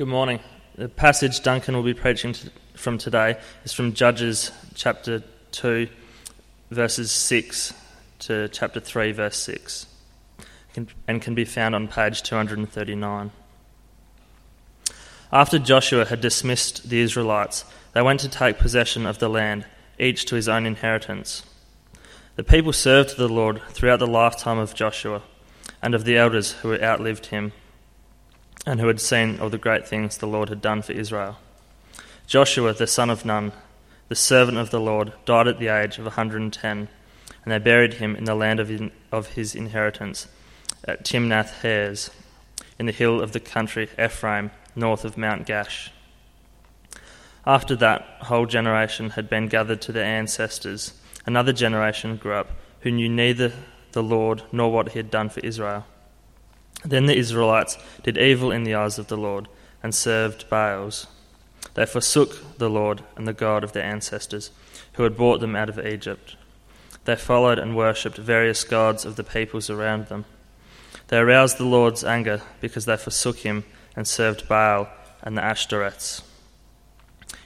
Good morning. The passage Duncan will be preaching from today is from Judges chapter 2, verses 6 to chapter 3, verse 6, and can be found on page 239. After Joshua had dismissed the Israelites, they went to take possession of the land, each to his own inheritance. The people served the Lord throughout the lifetime of Joshua and of the elders who outlived him and who had seen all the great things the Lord had done for Israel. Joshua, the son of Nun, the servant of the Lord, died at the age of 110, and they buried him in the land of, in, of his inheritance at Timnath Heres, in the hill of the country Ephraim, north of Mount Gaash. After that whole generation had been gathered to their ancestors, another generation grew up who knew neither the Lord nor what he had done for Israel. Then the Israelites did evil in the eyes of the Lord and served Baals. They forsook the Lord and the God of their ancestors, who had brought them out of Egypt. They followed and worshipped various gods of the peoples around them. They aroused the Lord's anger because they forsook him and served Baal and the Ashtoreths.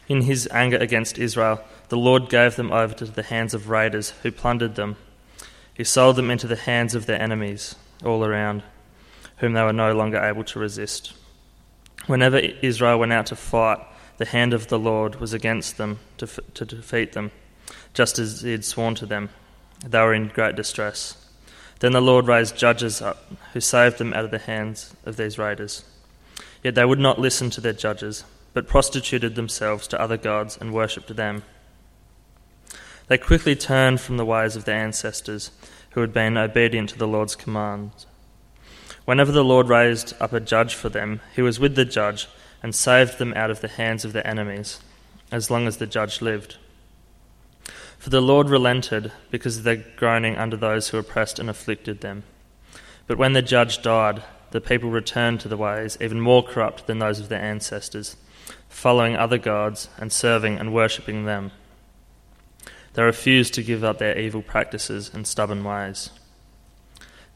In his anger against Israel, the Lord gave them over to the hands of raiders who plundered them. He sold them into the hands of their enemies all around whom they were no longer able to resist. Whenever Israel went out to fight, the hand of the Lord was against them to, to defeat them, just as he had sworn to them. They were in great distress. Then the Lord raised judges up, who saved them out of the hands of these raiders. Yet they would not listen to their judges, but prostituted themselves to other gods and worshipped them. They quickly turned from the ways of their ancestors, who had been obedient to the Lord's commands Whenever the Lord raised up a judge for them, he was with the judge and saved them out of the hands of their enemies, as long as the judge lived. For the Lord relented because of their groaning under those who oppressed and afflicted them. But when the judge died, the people returned to the ways even more corrupt than those of their ancestors, following other gods and serving and worshipping them. They refused to give up their evil practices and stubborn ways.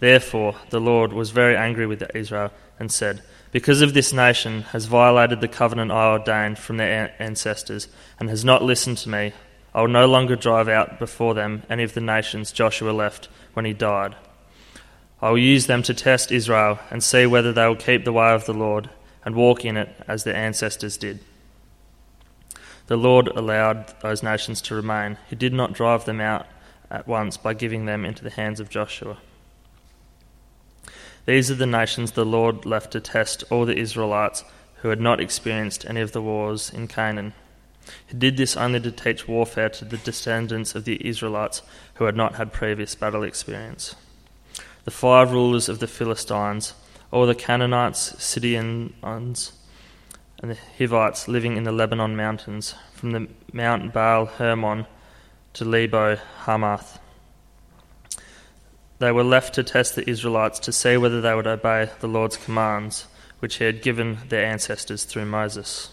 Therefore, the Lord was very angry with Israel and said, Because of this nation has violated the covenant I ordained from their ancestors and has not listened to me, I will no longer drive out before them any of the nations Joshua left when he died. I will use them to test Israel and see whether they will keep the way of the Lord and walk in it as their ancestors did. The Lord allowed those nations to remain. He did not drive them out at once by giving them into the hands of Joshua. These are the nations the Lord left to test all the Israelites who had not experienced any of the wars in Canaan. He did this only to teach warfare to the descendants of the Israelites who had not had previous battle experience. The five rulers of the Philistines, all the Canaanites, Sidonians, and the Hivites living in the Lebanon mountains, from the Mount Baal Hermon to Lebo Hamath they were left to test the Israelites to see whether they would obey the Lord's commands, which he had given their ancestors through Moses.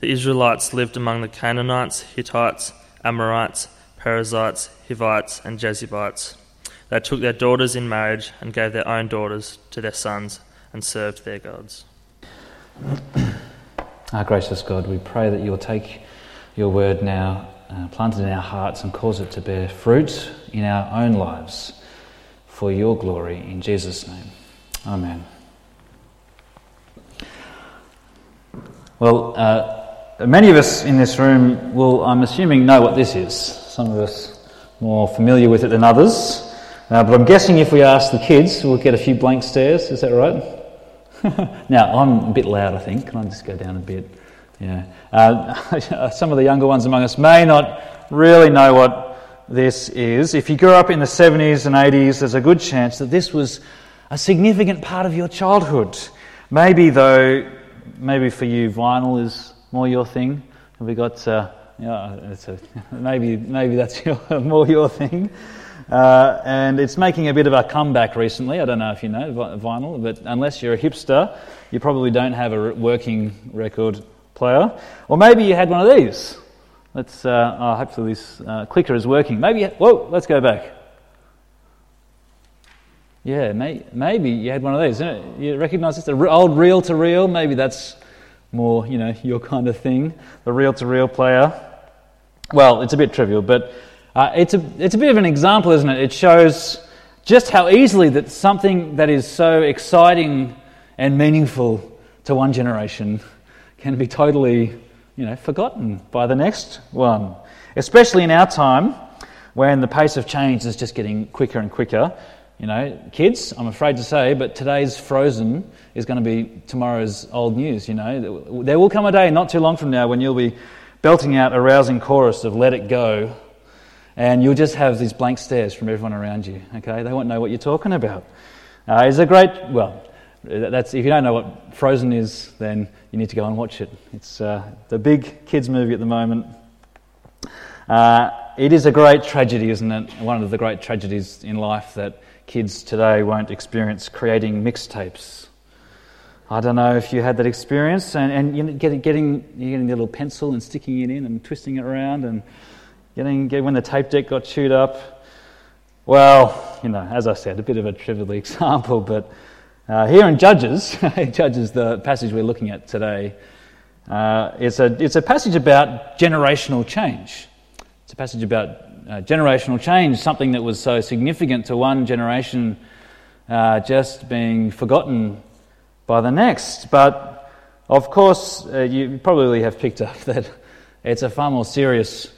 The Israelites lived among the Canaanites, Hittites, Amorites, Perizzites, Hivites, and Jebusites. They took their daughters in marriage and gave their own daughters to their sons and served their gods. Our gracious God, we pray that you'll take your word now uh, planted in our hearts and cause it to bear fruit in our own lives for your glory. In Jesus' name. Amen. Well, uh, many of us in this room will, I'm assuming, know what this is. Some of us more familiar with it than others. Uh, but I'm guessing if we ask the kids, we'll get a few blank stares. Is that right? now, I'm a bit loud, I think. Can I just go down a bit? Yeah. Uh, some of the younger ones among us may not really know what this is. If you grew up in the 70s and 80s, there's a good chance that this was a significant part of your childhood. Maybe, though, maybe for you, vinyl is more your thing. Have we got, uh, yeah, a, maybe, maybe that's your, more your thing. Uh, and it's making a bit of a comeback recently. I don't know if you know vinyl, but unless you're a hipster, you probably don't have a working record player. Or maybe you had one of these. Let's, uh, oh, hopefully this uh, clicker is working. Maybe, whoa, let's go back. Yeah, may, maybe you had one of these. You recognise this? The old reel to reel. Maybe that's more, you know, your kind of thing. The reel to reel player. Well, it's a bit trivial, but uh, it's, a, it's a bit of an example, isn't it? It shows just how easily that something that is so exciting and meaningful to one generation can be totally, you know, forgotten by the next one. Especially in our time when the pace of change is just getting quicker and quicker. You know, kids, I'm afraid to say, but today's Frozen is going to be tomorrow's old news. You know, there will come a day not too long from now when you'll be belting out a rousing chorus of Let It Go, and you'll just have these blank stares from everyone around you. Okay, they won't know what you're talking about. Uh, it's a great, well, that's if you don't know what Frozen is, then you need to go and watch it. It's uh, the big kids movie at the moment. Uh, it is a great tragedy, isn't it? One of the great tragedies in life that kids today won't experience creating mixtapes. I don't know if you had that experience, and, and you know, getting, getting, getting the little pencil and sticking it in and twisting it around, and getting, getting when the tape deck got chewed up. Well, you know, as I said, a bit of a trivial example, but uh, here in Judges, Judges, the passage we're looking at today, uh, it's, a, it's a passage about generational change. It's a passage about uh, generational change, something that was so significant to one generation uh, just being forgotten by the next. But of course, uh, you probably have picked up that it's a far more serious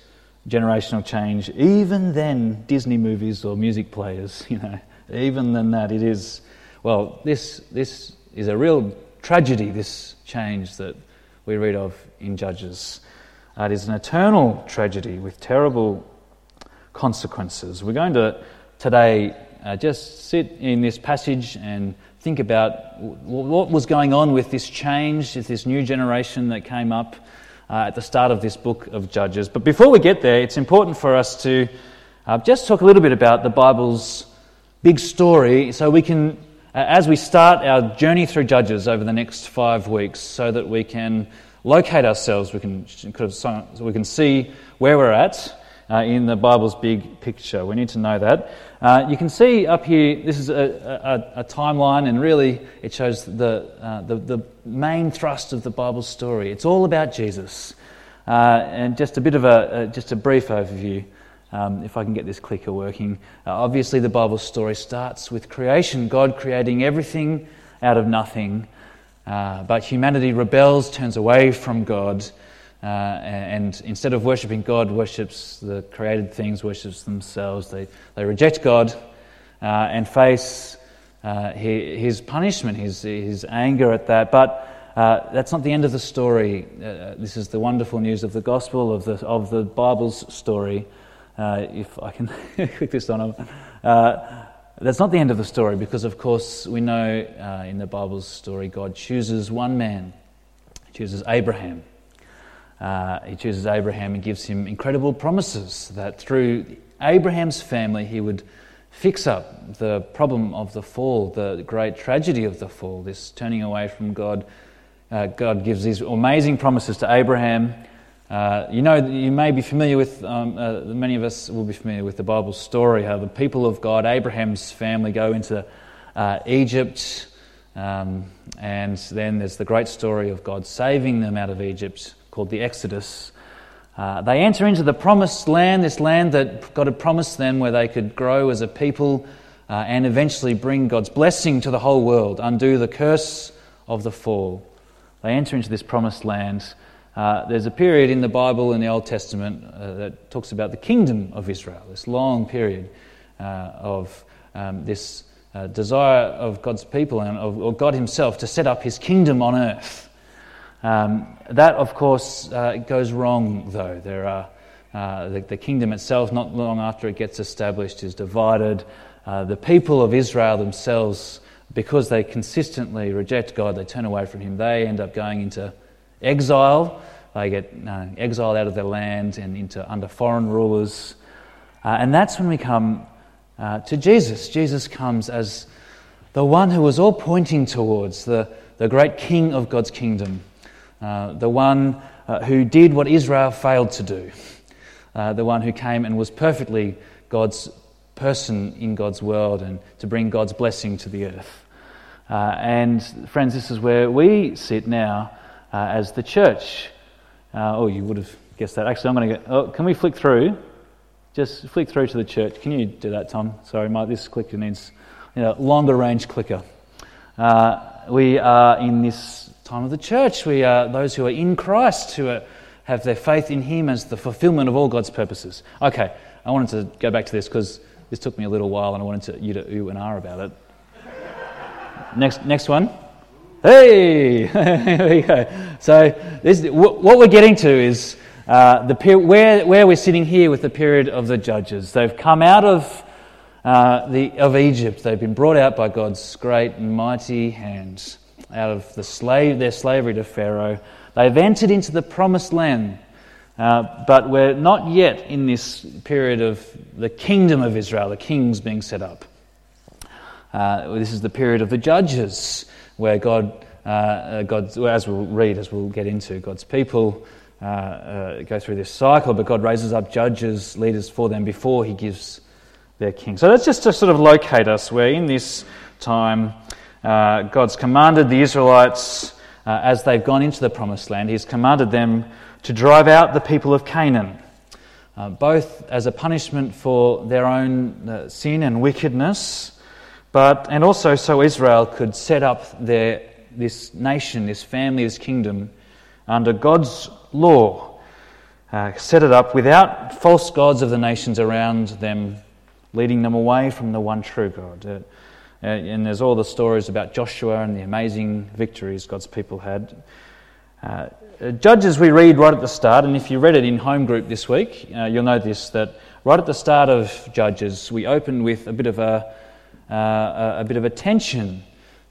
generational change. Even then, Disney movies or music players, you know, even than that, it is, well, this, this is a real tragedy, this change that we read of in Judges. Uh, it is an eternal tragedy with terrible consequences. We're going to today uh, just sit in this passage and think about what was going on with this change, with this new generation that came up uh, at the start of this book of Judges. But before we get there, it's important for us to uh, just talk a little bit about the Bible's big story so we can, as we start our journey through Judges over the next five weeks, so that we can locate ourselves, we can, so we can see where we're at uh, in the Bible's big picture. We need to know that. Uh, you can see up here, this is a, a, a timeline, and really it shows the, uh, the, the, main thrust of the Bible story. It's all about Jesus. Uh, and just a bit of a, just a brief overview. Um, if I can get this clicker working. Uh, obviously, the Bible story starts with creation, God creating everything out of nothing. Uh, but humanity rebels, turns away from God, uh, and instead of worshipping God, worships the created things, worships themselves. They, they reject God uh, and face uh, his punishment, his, his anger at that. But uh, that's not the end of the story. Uh, this is the wonderful news of the gospel, of the, of the Bible's story. Uh, if I can click this on. that's not the end of the story because, of course, we know in the Bible's story God chooses one man, he chooses Abraham. Uh, he chooses Abraham and gives him incredible promises that through Abraham's family he would fix up the problem of the fall, the great tragedy of the fall, this turning away from God. Uh, God gives these amazing promises to Abraham. Uh, you know, you may be familiar with, um, uh, many of us will be familiar with the Bible story, how the people of God, Abraham's family, go into uh, Egypt. Um, and then there's the great story of God saving them out of Egypt called the Exodus. Uh, they enter into the promised land, this land that God had promised them, where they could grow as a people uh, and eventually bring God's blessing to the whole world, undo the curse of the fall. They enter into this promised land. Uh, there's a period in the Bible in the Old Testament uh, that talks about the kingdom of Israel, this long period uh, of um, this uh, desire of God's people and of, God Himself to set up His kingdom on earth. Um, that, of course, uh, goes wrong, though. There are, uh, the, the, kingdom itself, not long after it gets established, is divided. The people of Israel themselves, because they consistently reject God, they turn away from Him, they end up going into exile. They get uh, exiled out of their land and into under foreign rulers. Uh, and that's when we come uh, to Jesus. Jesus comes as the one who was all pointing towards, the, the great king of God's kingdom. Uh, the one uh, who did what Israel failed to do, uh, the one who came and was perfectly God's person in God's world and to bring God's blessing to the earth. Uh, and, friends, this is where we sit now uh, as the church. Uh, oh, you would have guessed that. Actually, I'm going to go. Oh, can we flick through? Just flick through to the church. Can you do that, Tom? Sorry, my, this clicker needs you know, longer range clicker. Uh, we are in this time of the church. We are those who are in Christ, who are, have their faith in Him as the fulfillment of all God's purposes. Okay, I wanted to go back to this because this took me a little while and I wanted to, you to ooh and ah about it. next, next one. Hey! go. So, this, what we're getting to is uh, the, where, where we're sitting here with the period of the judges. They've come out of, uh, the, of Egypt, they've been brought out by God's great and mighty hand out of the slave, their slavery to Pharaoh. They've entered into the promised land. Uh, but we're not yet in this period of the kingdom of Israel, the kings being set up. Uh, this is the period of the judges, where God, uh, uh God, as we'll read, as we'll get into, God's people uh, uh, go through this cycle, but God raises up judges, leaders for them before He gives their king. So that's just to sort of locate us, where in this time, God's commanded the Israelites, as they've gone into the promised land, He's commanded them to drive out the people of Canaan, uh, both as a punishment for their own uh, sin and wickedness, but and also so Israel could set up their this nation, this family, this kingdom under God's law, uh, set it up without false gods of the nations around them, leading them away from the one true God. Uh, uh, and there's all the stories about Joshua and the amazing victories God's people had. Uh, uh, Judges, we read right at the start, and if you read it in home group this week, uh, you'll notice that right at the start of Judges, we open with a bit of a, uh, a bit of a tension.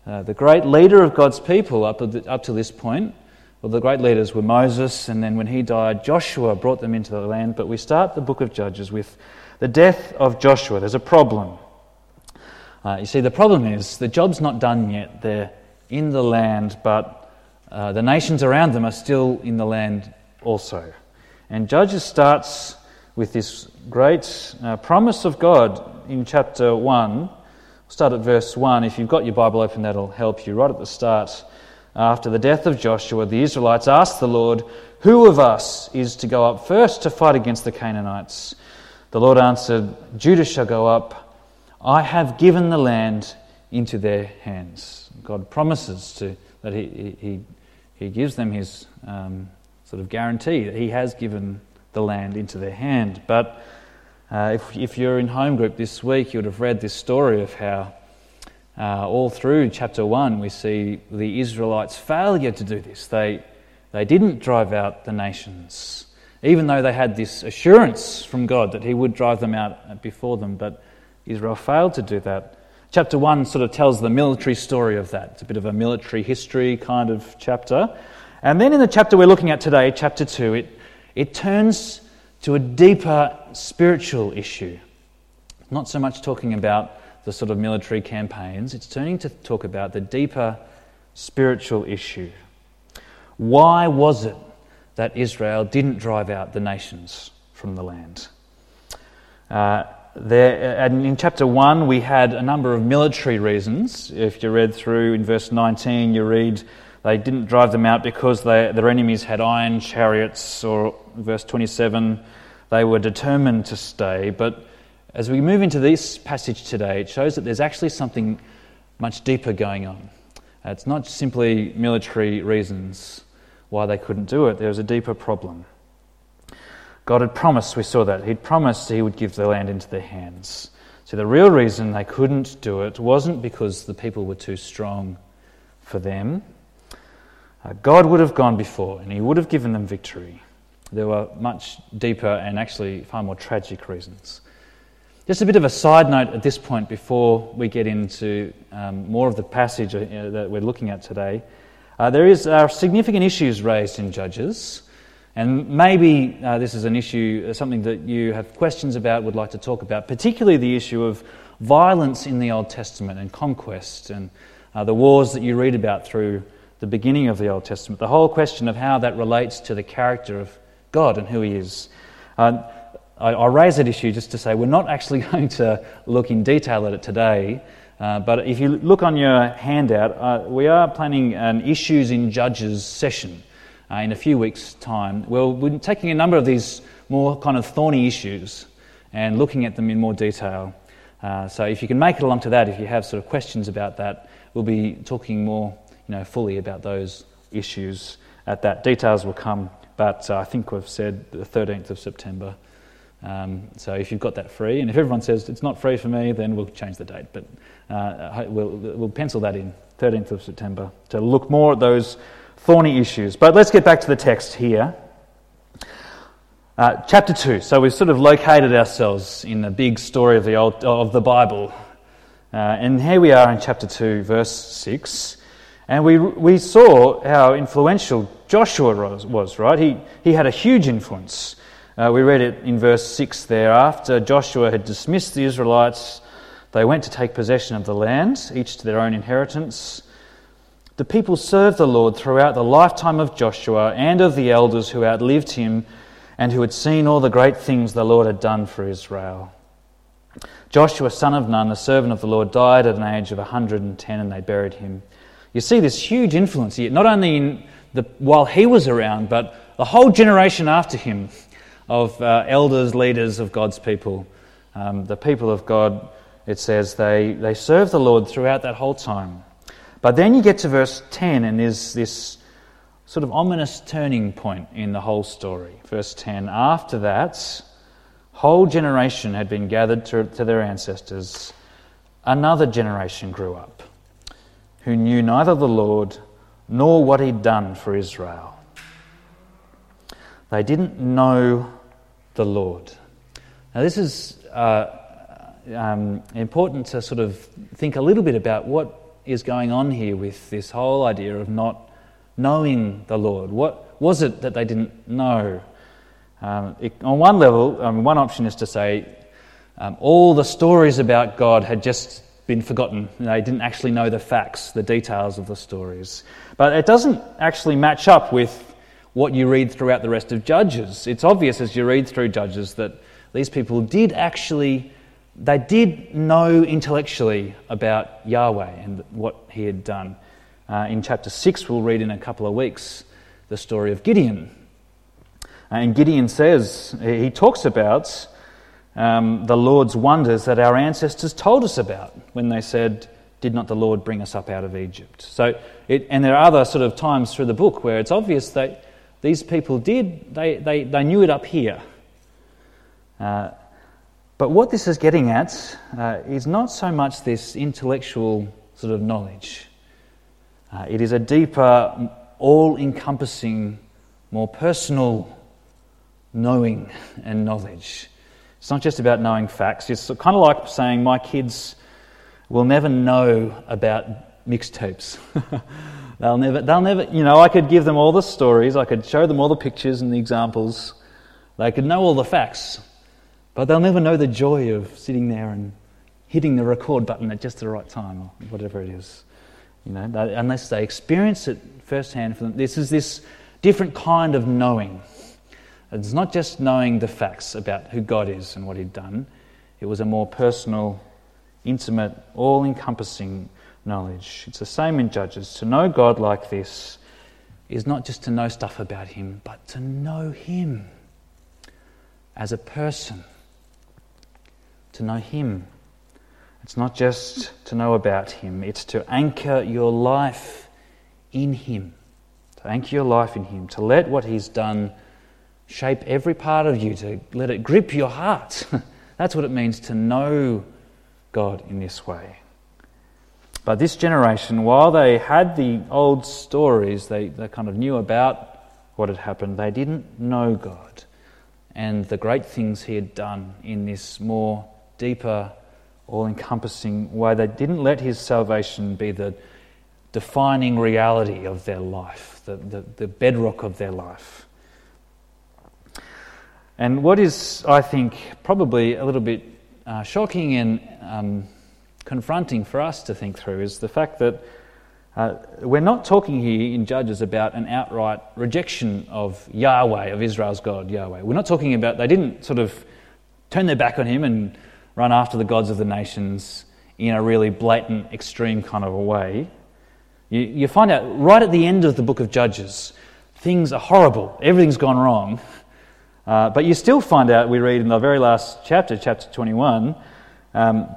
Uh, the great leader of God's people up to, the, up to this point, well, the great leaders were Moses, and then when he died, Joshua brought them into the land. But we start the book of Judges with the death of Joshua. There's a problem. Uh, you see, the problem is the job's not done yet. They're in the land, but uh, the nations around them are still in the land also. And Judges starts with this great uh, promise of God in chapter 1. Start at verse 1. If you've got your Bible open, that'll help you. Right at the start, after the death of Joshua, the Israelites asked the Lord, Who of us is to go up first to fight against the Canaanites? The Lord answered, Judah shall go up. I have given the land into their hands. God promises to, that he, he, he gives them his um, sort of guarantee that he has given the land into their hand. But uh, if, if, you're in home group this week, you would have read this story of how uh, all through chapter 1 we see the Israelites' failure to do this. They, they didn't drive out the nations, even though they had this assurance from God that he would drive them out before them. But Israel failed to do that. Chapter 1 sort of tells the military story of that. It's a bit of a military history kind of chapter. And then in the chapter we're looking at today, chapter 2, it, it turns to a deeper spiritual issue. Not so much talking about the sort of military campaigns, it's turning to talk about the deeper spiritual issue. Why was it that Israel didn't drive out the nations from the land? Uh, there, and in chapter 1, we had a number of military reasons. If you read through in verse 19, you read they didn't drive them out because they, their enemies had iron chariots, or verse 27, they were determined to stay. But as we move into this passage today, it shows that there's actually something much deeper going on. It's not simply military reasons why they couldn't do it, there was a deeper problem. God had promised, we saw that, He'd promised He would give the land into their hands. So the real reason they couldn't do it wasn't because the people were too strong for them. Uh, God would have gone before and He would have given them victory. There were much deeper and actually far more tragic reasons. Just a bit of a side note at this point before we get into um, more of the passage uh, that we're looking at today. Uh, there is uh, significant issues raised in Judges. And maybe uh, this is an issue, uh, something that you have questions about, would like to talk about, particularly the issue of violence in the Old Testament and conquest and uh, the wars that you read about through the beginning of the Old Testament. The whole question of how that relates to the character of God and who He is. I, I raise that issue just to say we're not actually going to look in detail at it today. Uh, but if you look on your handout, uh, we are planning an Issues in Judges session uh, in a few weeks' time. Well, we're taking a number of these more kind of thorny issues and looking at them in more detail. Uh, so if you can make it along to that, if you have sort of questions about that, we'll be talking more you know, fully about those issues at that. Details will come, but uh, I think we've said the 13th of September. Um, so if you've got that free, and if everyone says it's not free for me, then we'll change the date. But uh, we'll, we'll pencil that in, 13th of September, to look more at those thorny issues. But let's get back to the text here. Uh, chapter 2. So we've sort of located ourselves in the big story of the, old, of the Bible. Uh, and here we are in chapter 2, verse 6. And we, we saw how influential Joshua was, right? He, he had a huge influence. Uh, we read it in verse 6 there. After Joshua had dismissed the Israelites, they went to take possession of the land, each to their own inheritance. The people served the Lord throughout the lifetime of Joshua and of the elders who outlived him and who had seen all the great things the Lord had done for Israel. Joshua, son of Nun, the servant of the Lord, died at an age of 110 and they buried him. You see this huge influence here, not only in the, while he was around, but the whole generation after him of uh, elders, leaders of God's people. Um, the people of God, it says, they, they serve the Lord throughout that whole time. But then you get to verse 10, and there's this sort of ominous turning point in the whole story. Verse 10 After that, whole generation had been gathered to, to their ancestors. Another generation grew up who knew neither the Lord nor what he'd done for Israel. They didn't know the Lord. Now, this is uh, um, important to sort of think a little bit about what is going on here with this whole idea of not knowing the Lord. What was it that they didn't know? Um, it, on one level, um, one option is to say um, all the stories about God had just been forgotten. They didn't actually know the facts, the details of the stories. But it doesn't actually match up with what you read throughout the rest of Judges. It's obvious as you read through Judges that these people did actually, they did know intellectually about Yahweh and what he had done. Uh, in chapter 6, we'll read in a couple of weeks the story of Gideon. And Gideon says, he talks about um, the Lord's wonders that our ancestors told us about when they said, Did not the Lord bring us up out of Egypt? So, it, and there are other sort of times through the book where it's obvious that these people did, they, they, they knew it up here. Uh, but what this is getting at uh, is not so much this intellectual sort of knowledge, uh, it is a deeper, all encompassing, more personal knowing and knowledge. It's not just about knowing facts. It's kind of like saying, My kids will never know about mixtapes. They'll never, they'll never, you know, I could give them all the stories, I could show them all the pictures and the examples, they could know all the facts, but they'll never know the joy of sitting there and hitting the record button at just the right time or whatever it is. You know, unless they experience it firsthand for them. This is this different kind of knowing. It's not just knowing the facts about who God is and what He'd done, it was a more personal, intimate, all encompassing knowledge. It's the same in Judges. To know God like this is not just to know stuff about Him, but to know Him as a person. To know Him. It's not just to know about Him, it's to anchor your life in Him. To anchor your life in Him. To let what He's done shape every part of you, to let it grip your heart. That's what it means to know God in this way. But this generation, while they had the old stories, they, they kind of knew about what had happened, they didn't know God and the great things He had done in this more deeper, all encompassing way. They didn't let His salvation be the defining reality of their life, the, the, the bedrock of their life. And what is, I think, probably a little bit uh, shocking and um, confronting for us to think through is the fact that uh, we're not talking here in Judges about an outright rejection of Yahweh, of Israel's God, Yahweh. We're not talking about, they didn't sort of turn their back on him and run after the gods of the nations in a really blatant, extreme kind of a way, you, you find out right at the end of the book of Judges, things are horrible, everything's gone wrong. Uh, but you still find out, we read in the very last chapter, chapter 21, um,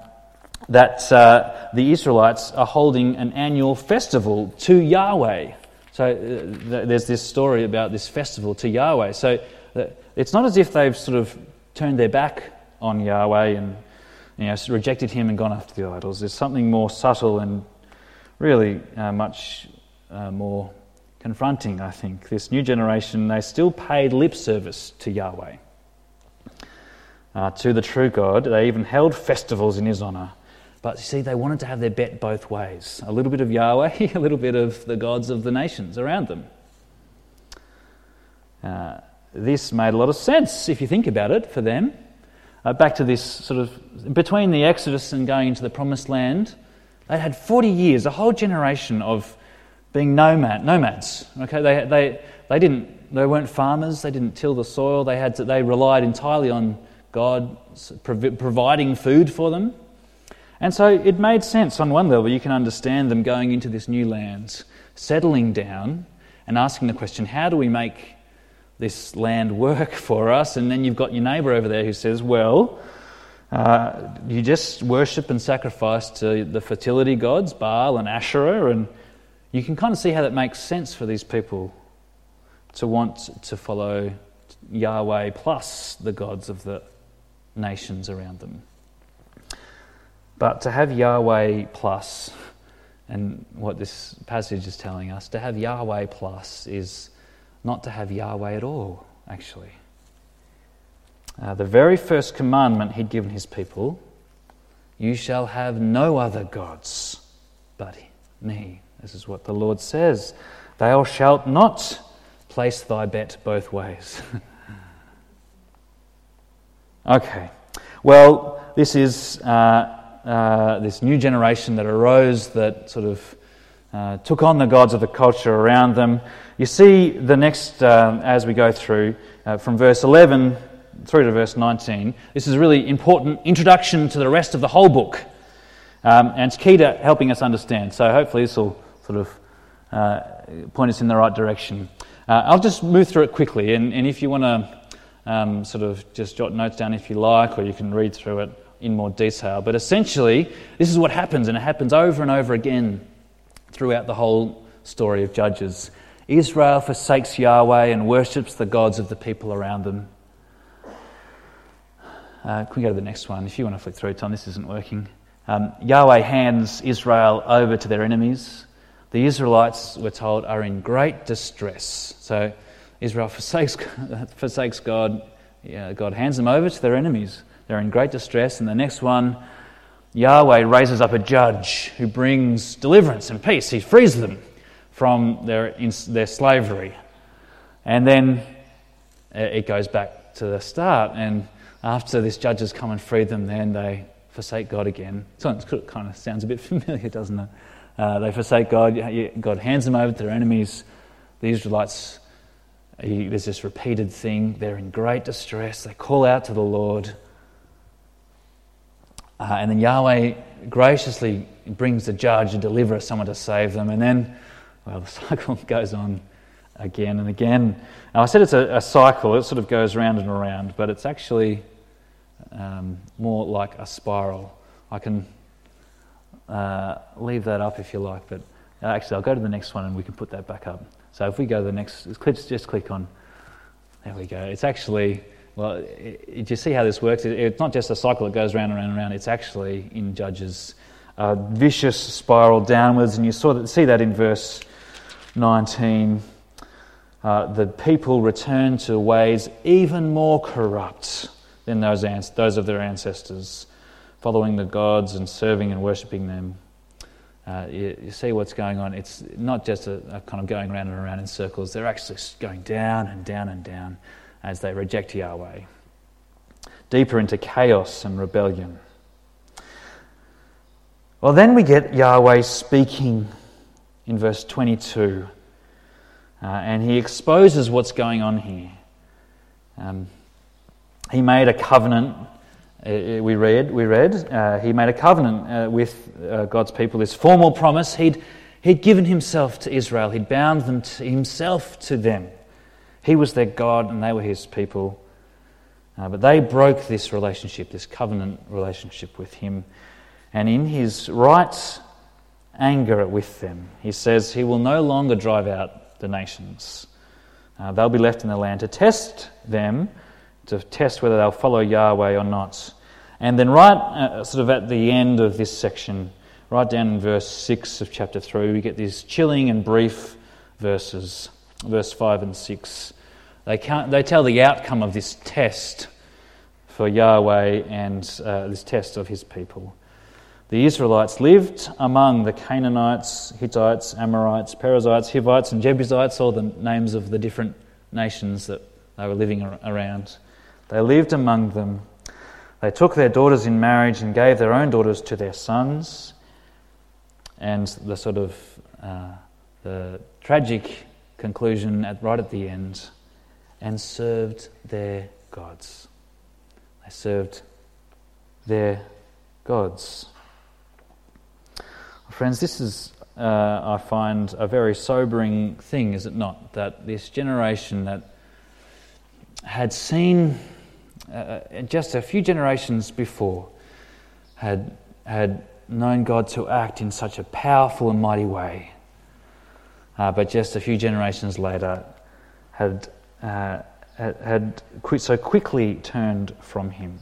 that uh, the Israelites are holding an annual festival to Yahweh. So uh, there's this story about this festival to Yahweh. So uh, it's not as if they've sort of turned their back on Yahweh and you know, rejected him and gone after the idols. There's something more subtle and really uh, much uh, more confronting, I think. This new generation, they still paid lip service to Yahweh, uh, to the true God. They even held festivals in his honour. But you see, they wanted to have their bet both ways a little bit of Yahweh, a little bit of the gods of the nations around them. Uh, this made a lot of sense if you think about it for them. Uh, back to this sort of between the Exodus and going into the Promised Land, they had 40 years, a whole generation of being nomad, nomads. Okay, they, they, they, didn't, they weren't farmers, they didn't till the soil, they, had to, they relied entirely on God providing food for them. And so it made sense on one level. You can understand them going into this new land, settling down, and asking the question how do we make this land work for us. And then you've got your neighbour over there who says, well, uh, you just worship and sacrifice to the fertility gods, Baal and Asherah, and you can kind of see how that makes sense for these people to want to follow Yahweh plus the gods of the nations around them. But to have Yahweh plus, and what this passage is telling us, to have Yahweh plus is not to have Yahweh at all, actually. Uh, the very first commandment he'd given his people you shall have no other gods but me. This is what the Lord says. Thou shalt not place thy bet both ways. okay. Well, this is uh, uh, this new generation that arose that sort of uh, took on the gods of the culture around them. You see the next, um, as we go through, uh, from verse 11 through to verse 19, this is a really important introduction to the rest of the whole book. Um, and it's key to helping us understand. So hopefully this will sort of uh, point us in the right direction. Uh, I'll just move through it quickly, and, and if you want to um, sort of just jot notes down if you like, or you can read through it in more detail. But essentially, this is what happens, and it happens over and over again throughout the whole story of Judges. Israel forsakes Yahweh and worships the gods of the people around them. Uh, can we go to the next one? If you want to flick through, Tom, this isn't working. Um, Yahweh hands Israel over to their enemies. The Israelites, we're told, are in great distress. So Israel forsakes, forsakes God. Yeah, God hands them over to their enemies. They're in great distress. And the next one, Yahweh raises up a judge who brings deliverance and peace. He frees them from their, their slavery. And then uh, it goes back to the start. And after this judge has come and freed them, then they forsake God again. So it kind of sounds a bit familiar, doesn't it? Uh, they forsake God. God hands them over to their enemies. The Israelites, he, there's this repeated thing. They're in great distress. They call out to the Lord. Uh, and then Yahweh graciously brings the judge, a deliverer, someone to save them. And then well, the cycle goes on again and again. Now, I said it's a, a cycle, it sort of goes round and around, but it's actually um, more like a spiral. I can uh, leave that up if you like, but uh, actually, I'll go to the next one and we can put that back up. So, if we go to the next, just click on, there we go. It's actually, well, did you see how this works? it's not just a cycle that goes round and round and round, it's actually in Judges. A vicious spiral downwards, and you saw that, see that in verse 19, uh, the people return to ways even more corrupt than those, those of their ancestors, following the gods and serving and worshipping them. Uh, you, you, see what's going on. It's not just a, a, kind of going around and around in circles, they're actually going down and down and down as they reject Yahweh, deeper into chaos and rebellion. Well, then we get Yahweh speaking in verse 22. Uh, and he exposes what's going on here. Um, he made a covenant we read, we read uh, he made a covenant uh, with uh, God's people, this formal promise. He'd, he'd given himself to Israel, he'd bound them to himself to them. He was their God and they were his people. Uh, but they broke this relationship, this covenant relationship with him. And in his right anger with them, he says he will no longer drive out the nations. Uh, they'll be left in the land to test them, to test whether they'll follow Yahweh or not. And then, right uh, sort of at the end of this section, right down in verse 6 of chapter 3, we get these chilling and brief verses, verse 5 and 6. They, can't, they tell the outcome of this test for Yahweh and uh, this test of his people. The Israelites lived among the Canaanites, Hittites, Amorites, Perizzites, Hivites, and Jebusites, all the names of the different nations that they were living around. They lived among them. They took their daughters in marriage and gave their own daughters to their sons. And the sort of uh, the tragic conclusion at, right at the end, and served their gods. They served their gods. Friends, this is, uh, I find, a very sobering thing, is it not? That this generation that had seen uh, uh, just a few generations before had, had known God to act in such a powerful and mighty way, uh, but just a few generations later had, uh, had, had so quickly turned from Him.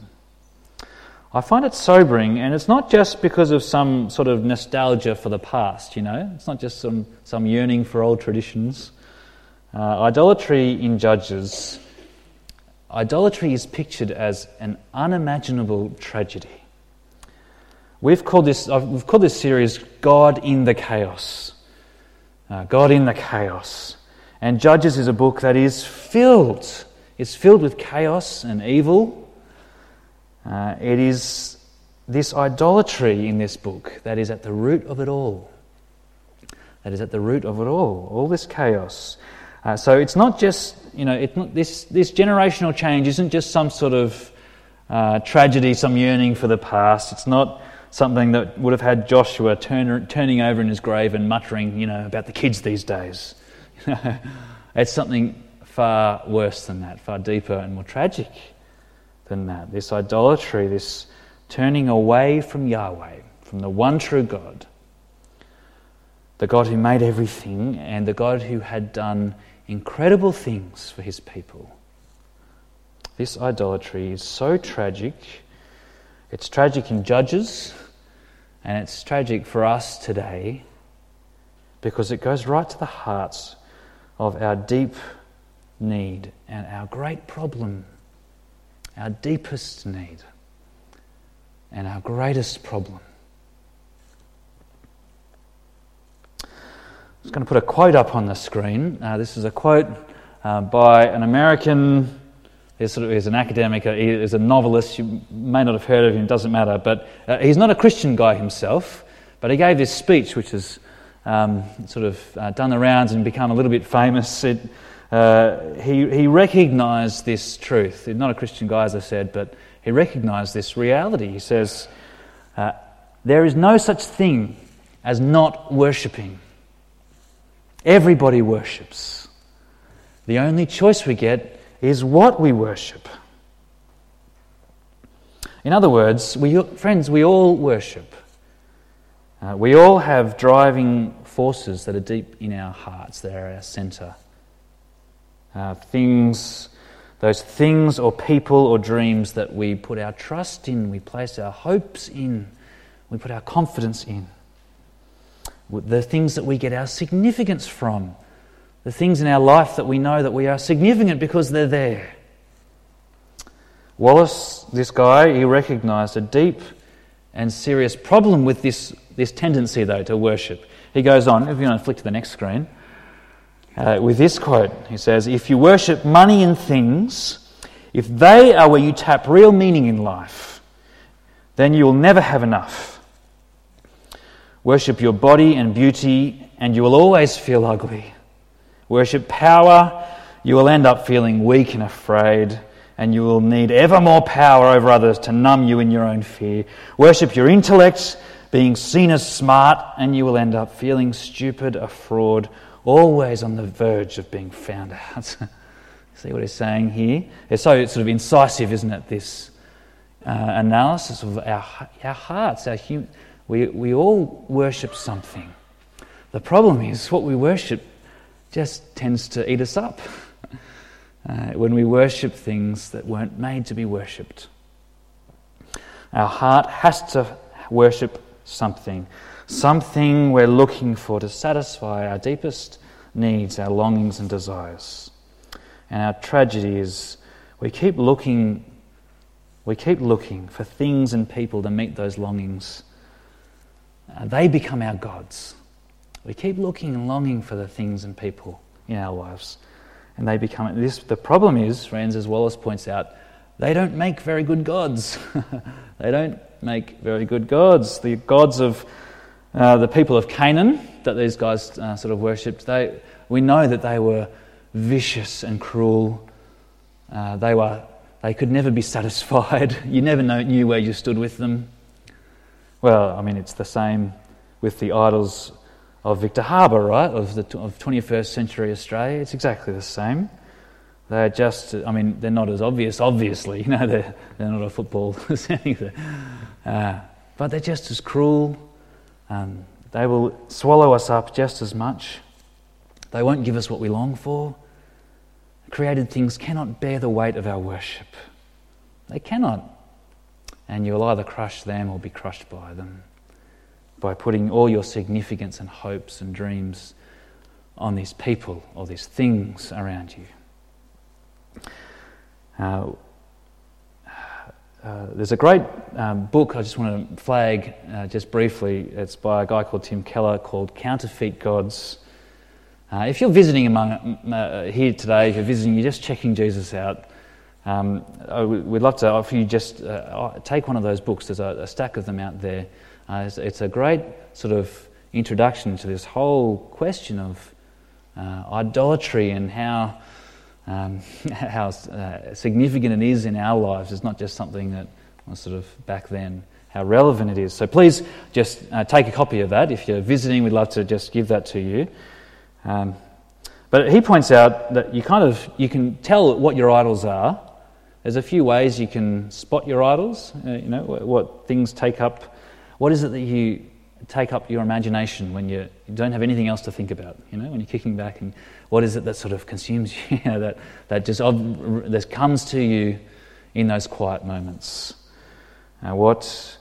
I find it sobering, and it's not just because of some sort of nostalgia for the past, you know, it's not just some, some yearning for old traditions. Uh, idolatry in Judges, idolatry is pictured as an unimaginable tragedy. We've called this, we've called this series God in the Chaos. Uh, God in the Chaos. And Judges is a book that is filled, it's filled with chaos and evil uh, it is this idolatry in this book that is at the root of it all. That is at the root of it all, all this chaos. Uh, so it's not just, you know, this, this generational change isn't just some sort of uh, tragedy, some yearning for the past. It's not something that would have had Joshua turn, turning over in his grave and muttering, you know, about the kids these days. it's something far worse than that, far deeper and more tragic than that. This idolatry, this turning away from Yahweh, from the one true God, the God who made everything and the God who had done incredible things for his people. This idolatry is so tragic. It's tragic in Judges, and it's tragic for us today because it goes right to the hearts of our deep need and our great problem our deepest need and our greatest problem. Just going to put a quote up on the screen. Uh, this is a quote uh, by an American, he's, sort of, he's an academic, he's a novelist. You may not have heard of him, doesn't matter. But uh, he's not a Christian guy himself, but he gave this speech, which has um, sort of uh, done the rounds and become a little bit famous. It, uh, he, he recognized this truth. He's not a Christian guy, as I said, but he recognized this reality. He says, uh, There is no such thing as not worshipping. Everybody worships. The only choice we get is what we worship. In other words, we, friends, we all worship. Uh, we all have driving forces that are deep in our hearts, that are our centre uh, things, those things or people or dreams that we put our trust in, we place our hopes in, we put our confidence in. The things that we get our significance from, the things in our life that we know that we are significant because they're there. Wallace, this guy, he recognized a deep and serious problem with this, this tendency, though, to worship. He goes on, if you want to flick to the next screen uh, with this quote. He says, If you worship money and things, if they are where you tap real meaning in life, then you will never have enough. Worship your body and beauty, and you will always feel ugly. Worship power, you will end up feeling weak and afraid. and you will need ever more power over others to numb you in your own fear. Worship your intellect, being seen as smart, and you will end up feeling stupid, a fraud, always on the verge of being found out. See what he's saying here? It's so sort of incisive, isn't it? This uh, analysis of our, our hearts, our hum- we, we all worship something. The problem is, what we worship just tends to eat us up uh, when we worship things that weren't made to be worshipped. Our heart has to worship something, something we're looking for to satisfy our deepest needs, our longings and desires. And our tragedy is we keep looking we keep looking for things and people to meet those longings. Uh, they become our gods. We keep looking and longing for the things and people in our lives. And they become this. The problem is, friends, as Wallace points out, they don't make very good gods. they don't make very good gods. The gods of uh, the people of Canaan that these guys uh, sort of worshipped, they, we know that they were vicious and cruel. Uh, they, were, they could never be satisfied. You never know, knew where you stood with them. Well, I mean, it's the same with the idols of Victor Harbor, right? Of, the, of 21st century Australia. It's exactly the same. They're just, I mean, they're not as obvious, obviously. You know, they're, they're not a football either. Uh, but they're just as cruel. Um, they will swallow us up just as much. They won't give us what we long for. Created things cannot bear the weight of our worship. They cannot. And you'll either crush them or be crushed by them by putting all your significance and hopes and dreams on these people or these things around you. Uh, uh, there's a great um, book I just want to flag uh, just briefly. It's by a guy called Tim Keller called Counterfeit Gods. Uh, if you're visiting among uh, here today, if you're visiting, you're just checking Jesus out. Um, we'd love to offer you just uh, take one of those books. There's a, a stack of them out there. Uh, it's, it's, a great sort of introduction to this whole question of uh, idolatry and how, um, how uh, significant it is in our lives. It's not just something that was sort of back then, how relevant it is. So please just uh, take a copy of that. If you're visiting, we'd love to just give that to you. Um, but he points out that you kind of you can tell what your idols are. There's a few ways you can spot your idols. Uh, you know what, what things take up what is it that you take up your imagination when you don't have anything else to think about? You know, when you're kicking back, and what is it that sort of consumes you? you know, that that just that comes to you in those quiet moments. Uh, what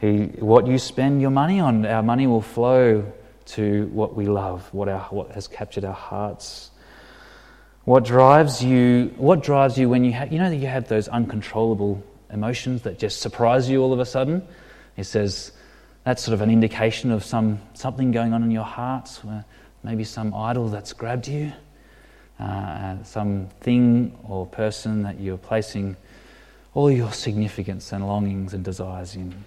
he, what you spend your money on, our money will flow to what we love, what our what has captured our hearts. What drives you? What drives you when you have, you know that you have those uncontrollable emotions that just surprise you all of a sudden? He says that's sort of an indication of some, something going on in your hearts, maybe some idol that's grabbed you, uh, some thing or person that you're placing all your significance and longings and desires in.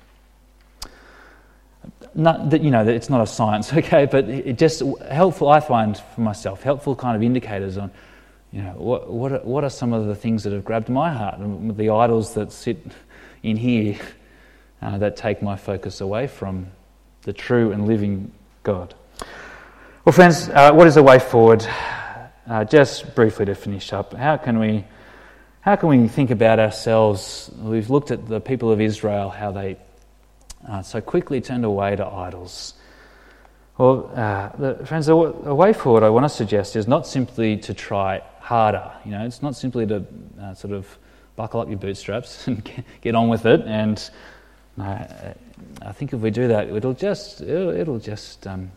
Not that you know that it's not a science, okay, but it just helpful. I find for myself helpful kind of indicators on, you know, what what are, what are some of the things that have grabbed my heart the idols that sit in here uh, that take my focus away from the true and living God. Well, friends, uh, what is the way forward? Uh, just briefly to finish up, how can we how can we think about ourselves? We've looked at the people of Israel, how they uh, so quickly turned away to idols. Well, uh, friends, the way forward I want to suggest is not simply to try harder. You know, it's not simply to uh, sort of buckle up your bootstraps and get on with it and I, I think if we do that, it'll just, it'll, it'll just um,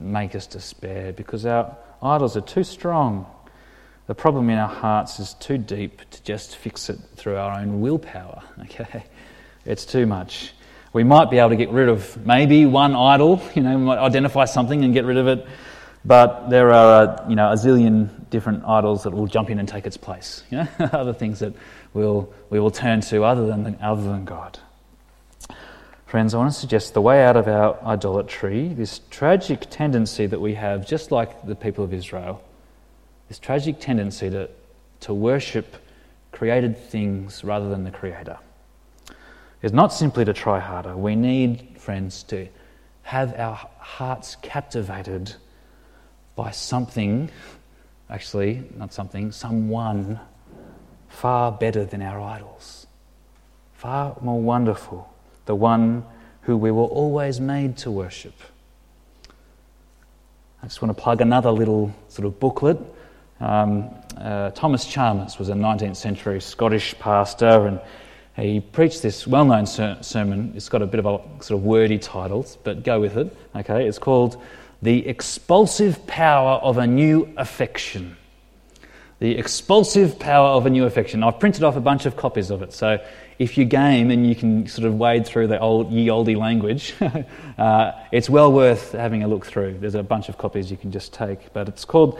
make us despair because our idols are too strong. The problem in our hearts is too deep to just fix it through our own willpower. Okay, it's too much. We might be able to get rid of maybe one idol. You know, we might identify something and get rid of it, but there are uh, you know a zillion different idols that will jump in and take its place. You know, other things that we'll, we will turn to other than other than God. Friends, I want to suggest the way out of our idolatry, this tragic tendency that we have, just like the people of Israel, this tragic tendency to, to worship created things rather than the Creator is not simply to try harder. We need, friends, to have our hearts captivated by something, actually, not something, someone far better than our idols, far more wonderful, the one who we were always made to worship. I just want to plug another little sort of booklet. Um, uh, Thomas Chalmers was a 19th century Scottish pastor, and he preached this well known ser- sermon. It's got a bit of a sort of wordy title, but go with it. Okay, it's called The Expulsive Power of a New Affection. The Expulsive Power of a New Affection. I've printed off a bunch of copies of it, so if you game and you can sort of wade through the old ye olde language, uh, it's well worth having a look through. There's a bunch of copies you can just take. But it's called,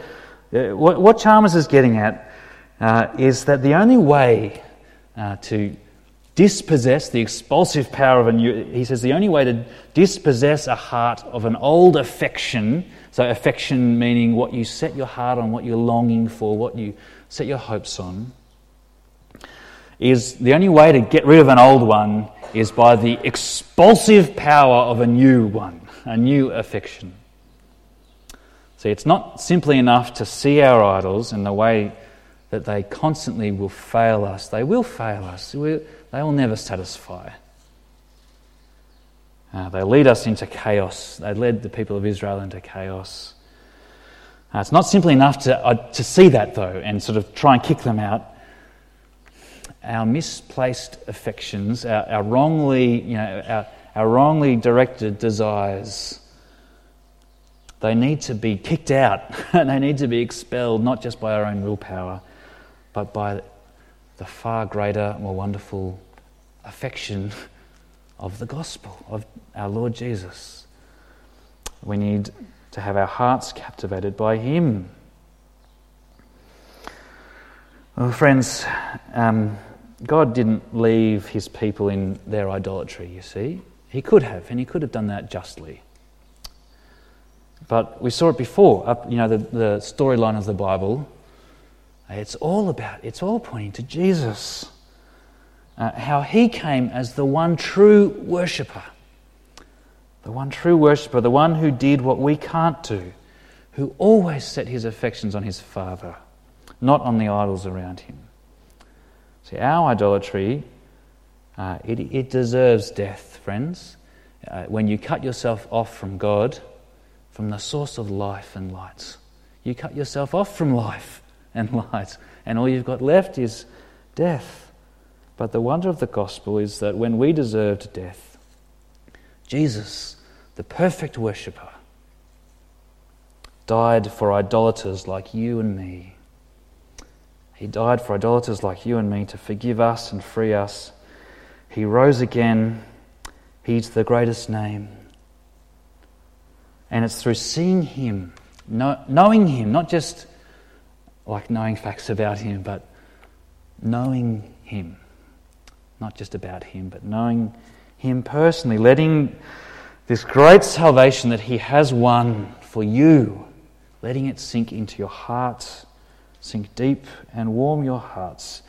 uh, what, what, Chalmers is getting at uh, is that the only way uh, to dispossess the expulsive power of a new, he says the only way to dispossess a heart of an old affection, so affection meaning what you set your heart on, what you're longing for, what you set your hopes on is the only way to get rid of an old one is by the expulsive power of a new one, a new affection. See, it's not simply enough to see our idols in the way that they constantly will fail us. They will fail us, they will never satisfy. Uh, they lead us into chaos. They led the people of Israel into chaos. Uh, it's not simply enough to, uh, to see that, though, and sort of try and kick them out our misplaced affections, our, our wrongly, you know, our, our wrongly directed desires, they need to be kicked out. they need to be expelled, not just by our own willpower, but by the far greater, more wonderful affection of the gospel, of our Lord Jesus. We need to have our hearts captivated by Him. Well, friends, um, God didn't leave his people in their idolatry, you see. He could have, and he could have done that justly. But we saw it before, up, you know, the, the storyline of the Bible. It's all about, it's all pointing to Jesus. Uh, how he came as the one true worshipper. The one true worshipper, the one who did what we can't do, who always set his affections on his Father, not on the idols around him. See, our idolatry, uh, it, it deserves death, friends. Uh, when you cut yourself off from God, from the source of life and light, you cut yourself off from life and light, and all you've got left is death. But the wonder of the gospel is that when we deserved death, Jesus, the perfect worshipper, died for idolaters like you and me he died for idolaters like you and me to forgive us and free us. He rose again. He's the greatest name. And it's through seeing Him, knowing Him, not just like knowing facts about Him, but knowing Him. Not just about Him, but knowing Him personally, letting this great salvation that He has won for you, letting it sink into your heart sink deep and warm your hearts.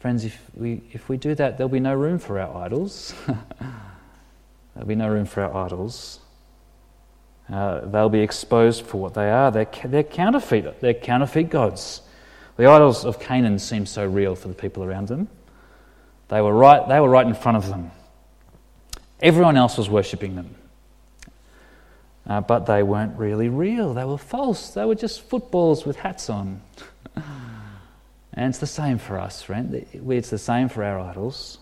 Friends, if we, if we do that, there'll be no room for our idols. there'll be no room for our idols. Uh, they'll be exposed for what they are. They're, they're counterfeit. They're counterfeit gods. The idols of Canaan seem so real for the people around them. They were right, they were right in front of them. Everyone else was worshipping them. Uh, but they weren't really real. They were false. They were just footballs with hats on. And it's the same for us, friend. It's the same for our idols.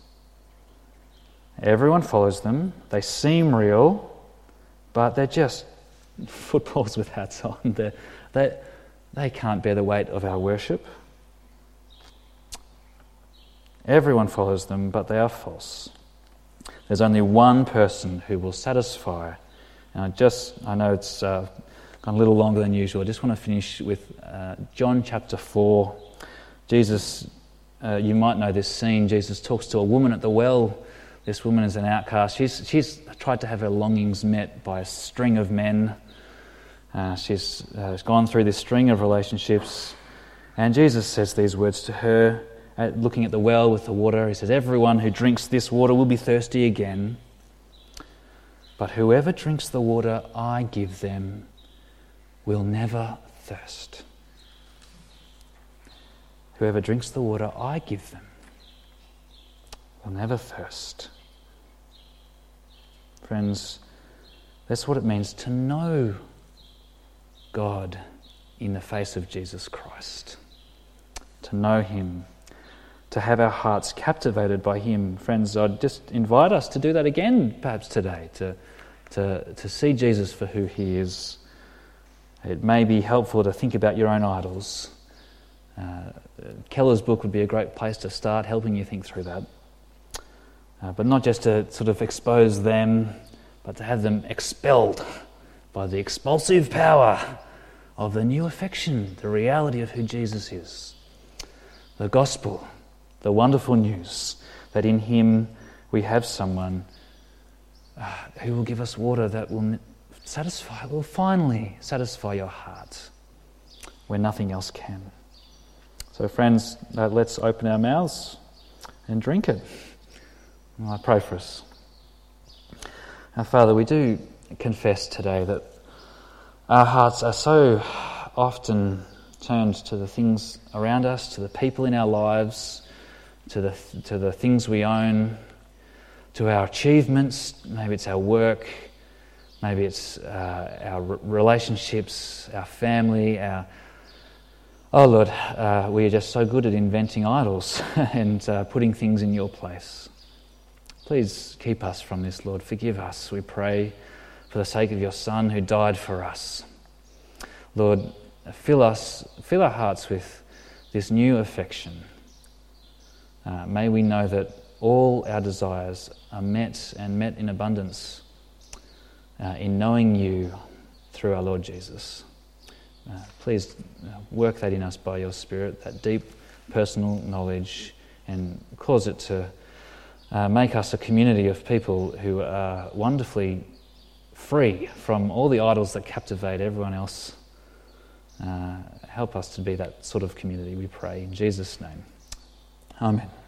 Everyone follows them. They seem real, but they're just footballs with hats on. They, they can't bear the weight of our worship. Everyone follows them, but they are false. There's only one person who will satisfy. And I just, I know it's uh, gone a little longer than usual. I just want to finish with uh, John chapter 4. Jesus, uh, you might know this scene. Jesus talks to a woman at the well. This woman is an outcast. She's, she's tried to have her longings met by a string of men. Uh, she's, uh, gone through this string of relationships. And Jesus says these words to her at looking at the well with the water. He says, Everyone who drinks this water will be thirsty again. But whoever drinks the water I give them will never thirst. Whoever drinks the water I give them will never thirst. Friends, that's what it means to know God in the face of Jesus Christ. To know Him, to have our hearts captivated by Him. Friends, I'd just invite us to do that again, perhaps today, to, to, to see Jesus for who He is. It may be helpful to think about your own idols. Uh, Keller's book would be a great place to start, helping you think through that. Uh, but not just to sort of expose them, but to have them expelled by the expulsive power of the new affection, the reality of who Jesus is. The gospel, the wonderful news that in Him we have someone uh, who will give us water that will satisfy, will finally satisfy your heart where nothing else can. So, friends, uh, let's open our mouths and drink it. I pray for us. Our Father, we do confess today that our hearts are so often turned to the things around us, to the people in our lives, to the, to the things we own, to our achievements. Maybe it's our work, maybe it's uh, our relationships, our family, our. Oh Lord, uh, we are just so good at inventing idols and uh, putting things in your place. Please keep us from this, Lord. Forgive us, we pray, for the sake of your Son who died for us. Lord, fill us, fill our hearts with this new affection. Uh, may we know that all our desires are met and met in abundance uh, in knowing you through our Lord Jesus. Uh, please uh, work that in us by your Spirit, that deep personal knowledge, and cause it to uh, make us a community of people who are wonderfully free from all the idols that captivate everyone else. Uh, help us to be that sort of community, we pray. In Jesus' name. Amen.